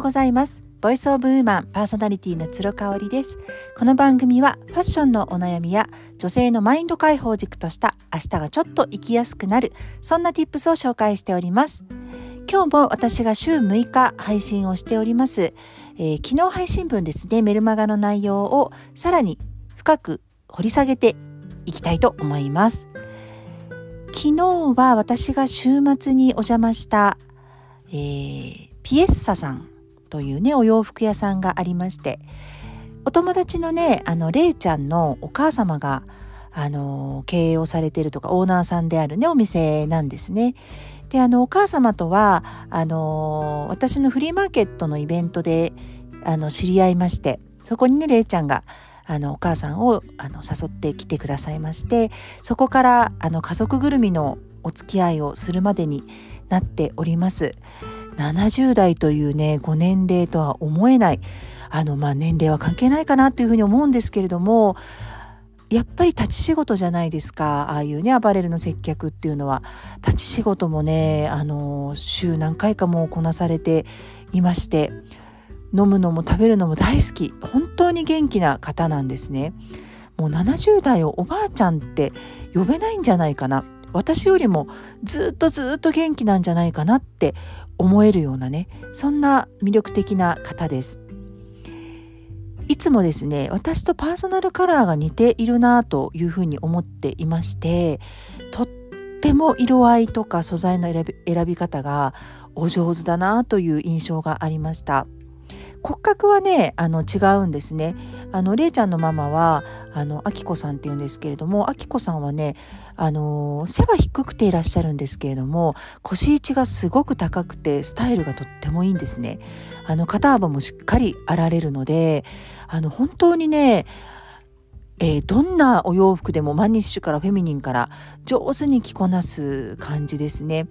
うございます。ボイスオブウーマンパーソナリティの鶴香織です。この番組はファッションのお悩みや女性のマインド解放軸とした明日がちょっと生きやすくなるそんな tips を紹介しております。今日も私が週6日配信をしております、えー、昨日配信分ですねメルマガの内容をさらに深く掘り下げていきたいと思います。昨日は私が週末にお邪魔した、えー、ピエッサさんというね、お洋服屋さんがありまして、お友達のね、あの、れいちゃんのお母様が、あの、経営をされているとか、オーナーさんであるね、お店なんですね。で、あの、お母様とは、あの、私のフリーマーケットのイベントで、あの、知り合いまして、そこにね、れいちゃんが、あの、お母さんを、あの、誘ってきてくださいまして、そこから、あの、家族ぐるみのお付き合いをするまでになっております。70代というね、ご年齢とは思えない、あの、まあ、年齢は関係ないかなというふうに思うんですけれども、やっぱり立ち仕事じゃないですか。ああいうね、アパレルの接客っていうのは。立ち仕事もね、あの、週何回かもこなされていまして、飲むのも食べるのも大好き。本当に元気な方なんですね。もう70代をおばあちゃんって呼べないんじゃないかな。私よりもずっとずっと元気なんじゃないかなって思えるようなねそんな魅力的な方です。いつもですね私とパーソナルカラーが似ているなというふうに思っていましてとっても色合いとか素材の選び選び方がお上手だなという印象がありました。骨格はね、あの違うんですね。あの、れいちゃんのママは、あの、あきこさんって言うんですけれども、あきこさんはね、あの、背は低くていらっしゃるんですけれども、腰位置がすごく高くて、スタイルがとってもいいんですね。あの、肩幅もしっかりあられるので、あの、本当にね、えー、どんなお洋服でもマニッシュからフェミニンから上手に着こなす感じですね。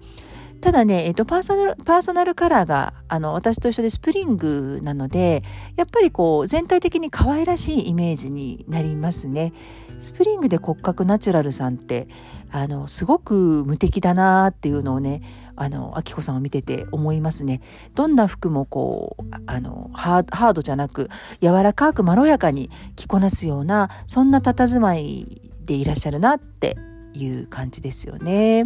ただね、えっと、パーソナル、パーソナルカラーが、あの、私と一緒でスプリングなので、やっぱりこう、全体的に可愛らしいイメージになりますね。スプリングで骨格ナチュラルさんって、あの、すごく無敵だなっていうのをね、あの、あきこさんを見てて思いますね。どんな服もこう、あの、ハードじゃなく、柔らかくまろやかに着こなすような、そんな佇まいでいらっしゃるなっていう感じですよね。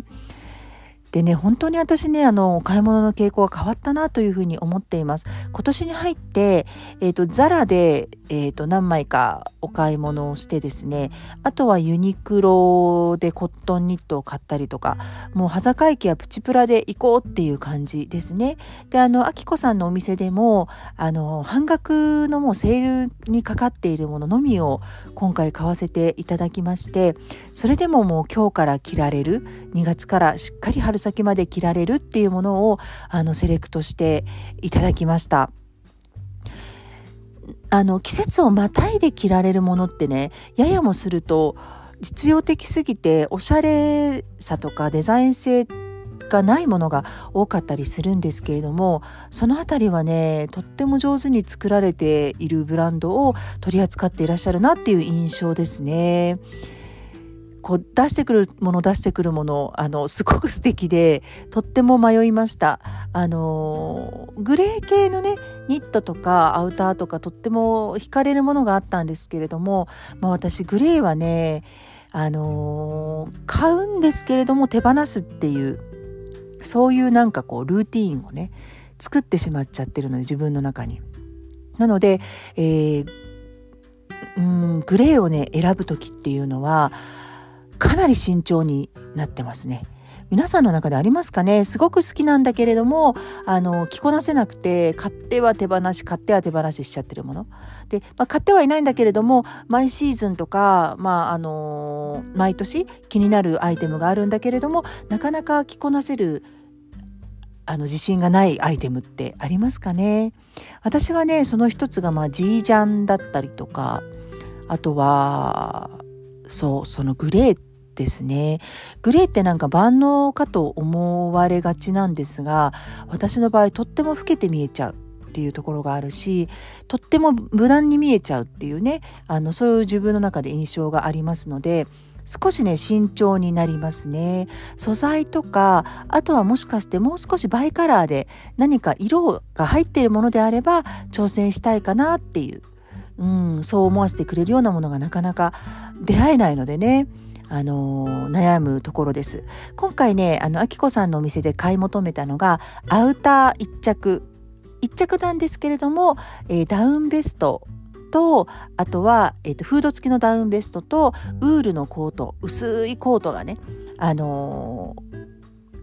でね、本当に私ね、あの、買い物の傾向が変わったなというふうに思っています。今年に入って、えっ、ー、と、ザラで、えっ、ー、と、何枚かお買い物をしてですね、あとはユニクロでコットンニットを買ったりとか、もう、端境期はプチプラで行こうっていう感じですね。で、あの、あきこさんのお店でも、あの、半額のもうセールにかかっているもののみを今回買わせていただきまして、それでももう今日から着られる、2月からしっかり春先まで着られるっていうものをあのセレクトしていただきました。あの季節をまたいで着られるものってねややもすると実用的すぎておしゃれさとかデザイン性がないものが多かったりするんですけれどもその辺りはねとっても上手に作られているブランドを取り扱っていらっしゃるなっていう印象ですね。こう出してくるもの出してくるものあのすごく素敵でとっても迷いましたあのグレー系のねニットとかアウターとかとっても惹かれるものがあったんですけれども、まあ、私グレーはねあの買うんですけれども手放すっていうそういうなんかこうルーティンをね作ってしまっちゃってるので自分の中に。なので、えー、うんグレーをね選ぶ時っていうのはかなり慎重になってますね。皆さんの中でありますかね？すごく好きなんだけれども、あの、着こなせなくて、買っては手放し、買っては手放ししちゃってるもの。で、まあ、買ってはいないんだけれども、毎シーズンとか、まあ、あの毎年気になるアイテムがあるんだけれども、なかなか着こなせるあの自信がないアイテムってありますかね？私はねその一つがまあジージャンだったりとかあとはそうそのグレーですね。グレーってなんか万能かと思われがちなんですが、私の場合とっても老けて見えちゃう。っていうところがあるしとっても無難に見えちゃうっていうねあのそういう自分の中で印象がありますので少しね慎重になりますね素材とかあとはもしかしてもう少しバイカラーで何か色が入っているものであれば挑戦したいかなっていう、うん、そう思わせてくれるようなものがなかなか出会えないのでねあの、悩むところです。今回ね、あの、あきこさんのお店で買い求めたのが、アウター一着。一着なんですけれども、えー、ダウンベストとあとは、えーと、フード付きのダウンベストとウールのコート薄いコートがね、あのー、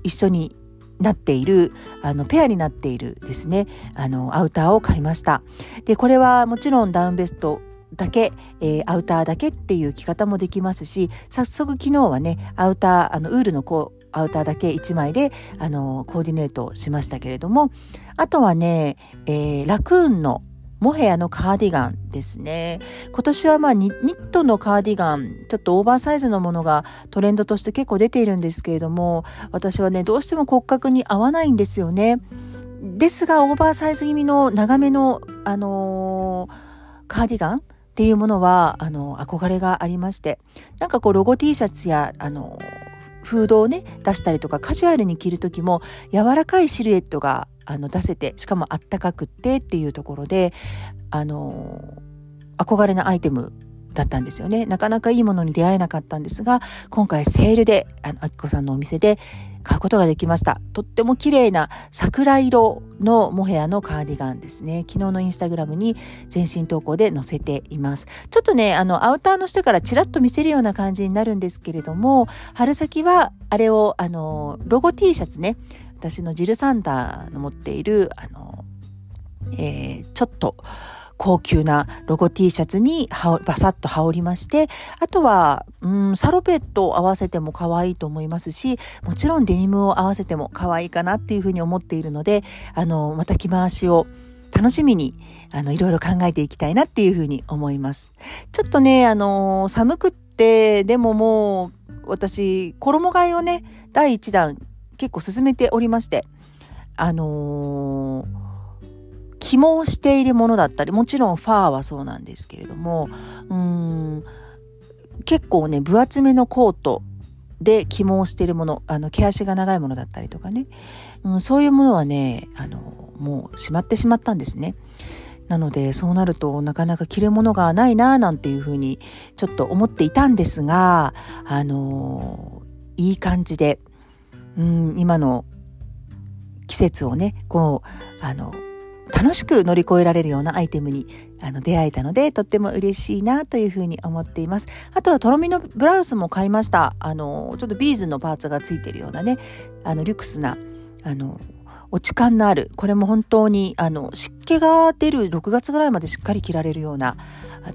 一緒になっているあのペアになっているですねあのアウターを買いましたでこれはもちろんダウンベストだけ、えー、アウターだけっていう着方もできますし早速昨日はねアウターあのウールのこうアウターだけ1枚であのコーディネートしましたけれどもあとはね、えー、ラクーンのモヘアのカーディガンですね。今年はまあニットのカーディガン、ちょっとオーバーサイズのものがトレンドとして結構出ているんですけれども、私はね、どうしても骨格に合わないんですよね。ですが、オーバーサイズ気味の長めの、あのー、カーディガンっていうものは、あの、憧れがありまして、なんかこう、ロゴ T シャツや、あのフードをね出したりとかカジュアルに着る時も柔らかいシルエットがあの出せてしかもあったかくってっていうところであの憧れのアイテムだったんですよね。なかなかいいものに出会えなかったんですが今回セールであのあきこさんのお店で買うことができました。とっても綺麗な桜色のモヘアのカーディガンですね。昨日のインスタグラムに全身投稿で載せています。ちょっとねあのアウターの下からチラッと見せるような感じになるんですけれども春先はあれをあのロゴ T シャツね私のジルサンダーの持っているあの、えー、ちょっと高級なロゴ T シャツにバサッと羽織りまして、あとは、うん、サロペットを合わせても可愛いと思いますし、もちろんデニムを合わせても可愛いかなっていうふうに思っているので、あの、また着回しを楽しみに、あの、いろいろ考えていきたいなっていうふうに思います。ちょっとね、あの、寒くって、でももう、私、衣替えをね、第1弾結構進めておりまして、あのー起毛しているものだったりもちろんファーはそうなんですけれどもうん結構ね分厚めのコートで起毛しているものあの毛足が長いものだったりとかね、うん、そういうものはねあのもうしまってしまったんですね。なのでそうなるとなかなか着るものがないななんていうふうにちょっと思っていたんですがあのいい感じで、うん、今の季節をねこうあの楽しく乗り越えられるようなアイテムにあの出会えたのでとっても嬉しいなというふうに思っています。あとはとろみのブラウスも買いました。あのちょっとビーズのパーツがついてるようなねあのリュクスなあの落ち感のあるこれも本当にあの湿気が出る6月ぐらいまでしっかり着られるような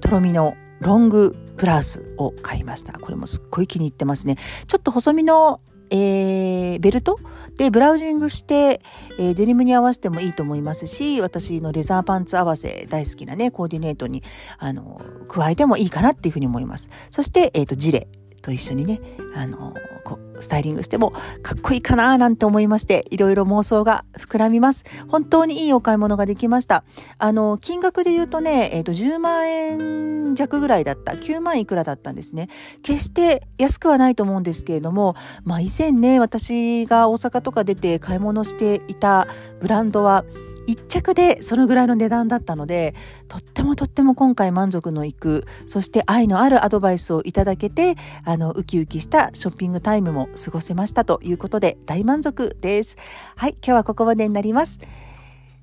とろみのロングブラウスを買いました。これもすっごい気に入ってますね。ちょっと細身のえー、ベルトでブラウジングして、えー、デニムに合わせてもいいと思いますし私のレザーパンツ合わせ大好きなねコーディネートにあの加えてもいいかなっていうふうに思います。そして、えーとジレと一緒にねあのこスタイリングしてもかっこいいかななんて思いましていろいろ妄想が膨らみます。本当にいいお買い物ができました。あの金額で言うとね、えー、と10万円弱ぐらいだった。9万いくらだったんですね。決して安くはないと思うんですけれどもまあ以前ね私が大阪とか出て買い物していたブランドは1着でそのぐらいの値段だったのでとってもとっても今回満足のいくそして愛のあるアドバイスをいただけてあのウキウキしたショッピングタイムも過ごせましたということで大満足です。はい今日はここまでになります。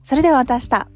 それではまた明日。